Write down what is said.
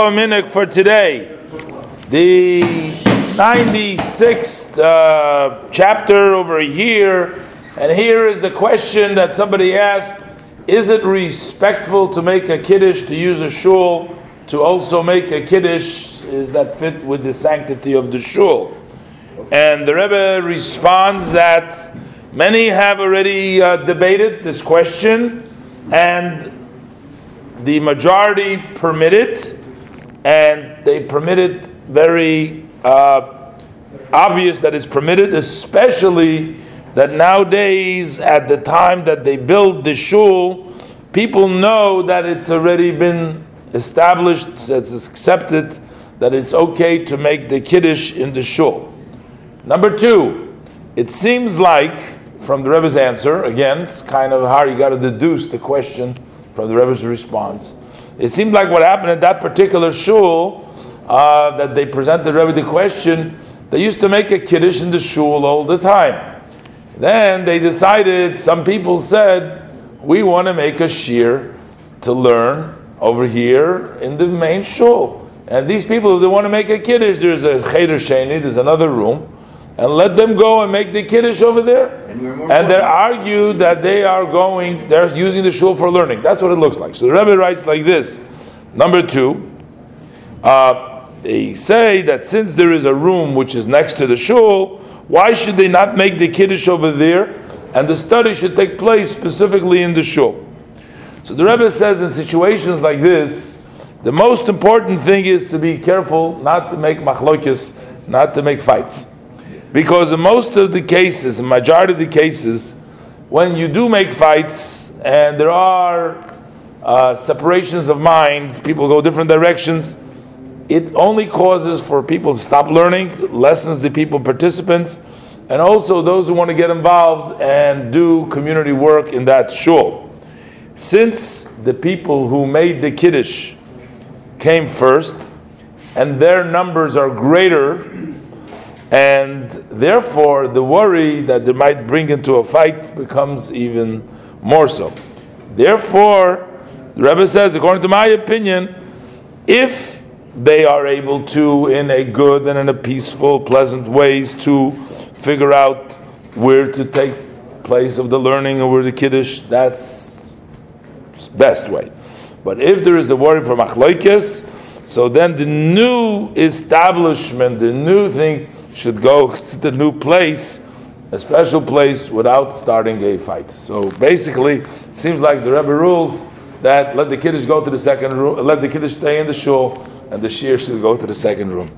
For today, the 96th uh, chapter over here, and here is the question that somebody asked: Is it respectful to make a kiddush to use a shul to also make a kiddush? Is that fit with the sanctity of the shul? And the Rebbe responds that many have already uh, debated this question, and the majority permit it, and they permit it very uh, obvious that it's permitted, especially that nowadays, at the time that they build the shul, people know that it's already been established, it's accepted, that it's okay to make the kiddush in the shul. Number two, it seems like from the Rebbe's answer, again, it's kind of hard, you got to deduce the question from the Rebbe's response. It seemed like what happened at that particular shul uh, that they presented Rebbe the question. They used to make a kiddush in the shul all the time. Then they decided. Some people said, "We want to make a shiur to learn over here in the main shul." And these people, they want to make a kiddush, there's a cheder sheni, there's another room and let them go and make the kiddush over there. And, and they argue that they are going, they're using the shul for learning. That's what it looks like. So the Rebbe writes like this. Number two, uh, they say that since there is a room which is next to the shul, why should they not make the kiddush over there? And the study should take place specifically in the shul. So the Rebbe says in situations like this, the most important thing is to be careful not to make machlokes, not to make fights. Because in most of the cases, in majority of the cases, when you do make fights and there are uh, separations of minds, people go different directions, it only causes for people to stop learning, lessens the people participants, and also those who want to get involved and do community work in that shul. Since the people who made the kiddush came first, and their numbers are greater and therefore the worry that they might bring into a fight becomes even more so. Therefore, the Rebbe says, according to my opinion, if they are able to, in a good and in a peaceful, pleasant ways, to figure out where to take place of the learning or where the kiddush, that's best way. But if there is a worry for machlokes, so then the new establishment, the new thing should go to the new place, a special place, without starting a fight. So basically, it seems like the Rebbe rules that let the kiddush go to the second room, let the kiddush stay in the shul, and the shiur should go to the second room.